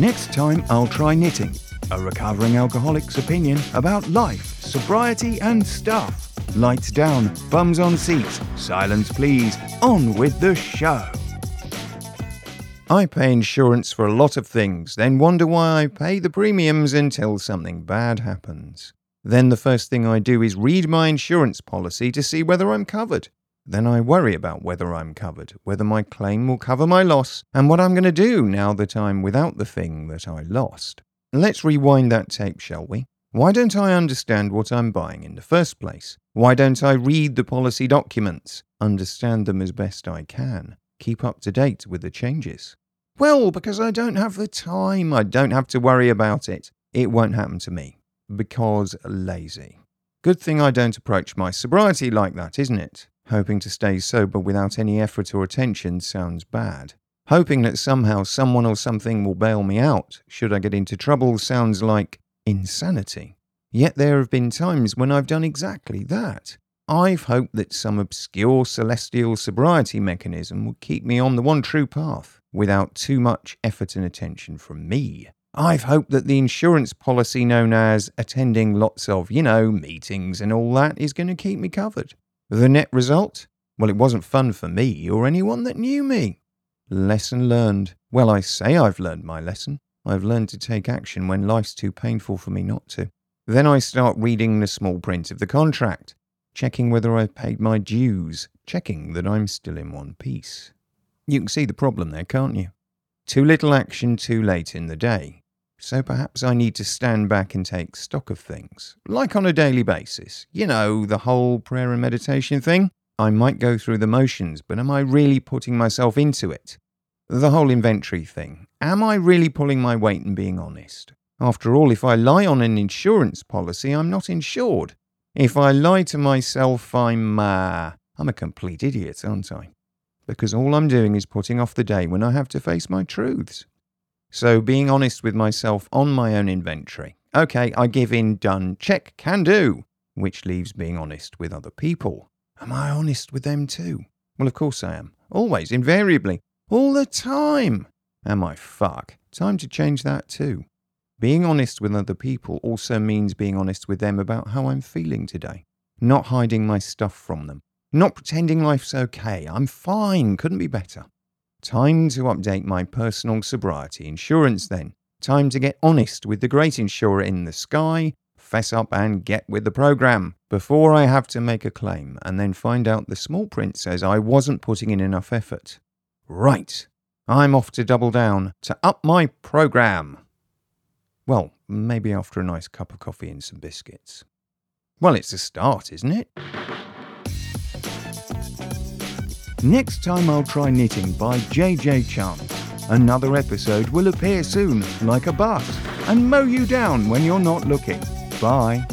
Next time, I'll try knitting, a recovering alcoholic's opinion about life, sobriety, and stuff. Lights down, bums on seats, silence please, on with the show. I pay insurance for a lot of things, then wonder why I pay the premiums until something bad happens. Then the first thing I do is read my insurance policy to see whether I'm covered. Then I worry about whether I'm covered, whether my claim will cover my loss, and what I'm going to do now that I'm without the thing that I lost. Let's rewind that tape, shall we? Why don't I understand what I'm buying in the first place? Why don't I read the policy documents, understand them as best I can, keep up to date with the changes? Well, because I don't have the time. I don't have to worry about it. It won't happen to me. Because lazy. Good thing I don't approach my sobriety like that, isn't it? Hoping to stay sober without any effort or attention sounds bad. Hoping that somehow someone or something will bail me out should I get into trouble sounds like insanity. Yet there have been times when I've done exactly that. I've hoped that some obscure celestial sobriety mechanism would keep me on the one true path without too much effort and attention from me. I've hoped that the insurance policy known as attending lots of, you know, meetings and all that is going to keep me covered. The net result? Well, it wasn't fun for me or anyone that knew me. Lesson learned. Well, I say I've learned my lesson. I've learned to take action when life's too painful for me not to. Then I start reading the small print of the contract, checking whether I've paid my dues, checking that I'm still in one piece. You can see the problem there, can't you? Too little action too late in the day. So perhaps I need to stand back and take stock of things, like on a daily basis. You know, the whole prayer and meditation thing. I might go through the motions, but am I really putting myself into it? The whole inventory thing. Am I really pulling my weight and being honest? After all, if I lie on an insurance policy, I'm not insured. If I lie to myself, I'm, uh, I'm a complete idiot, aren't I? Because all I'm doing is putting off the day when I have to face my truths. So being honest with myself on my own inventory. Okay, I give in, done, check, can do. Which leaves being honest with other people. Am I honest with them too? Well, of course I am. Always, invariably, all the time. Am I fuck? Time to change that too. Being honest with other people also means being honest with them about how I'm feeling today. Not hiding my stuff from them. Not pretending life's okay. I'm fine. Couldn't be better. Time to update my personal sobriety insurance then. Time to get honest with the great insurer in the sky, fess up and get with the program before I have to make a claim and then find out the small print says I wasn't putting in enough effort. Right, I'm off to double down to up my program. Well, maybe after a nice cup of coffee and some biscuits. Well, it's a start, isn't it? Next time I'll try knitting by JJ Chant. Another episode will appear soon, like a bus, and mow you down when you're not looking. Bye.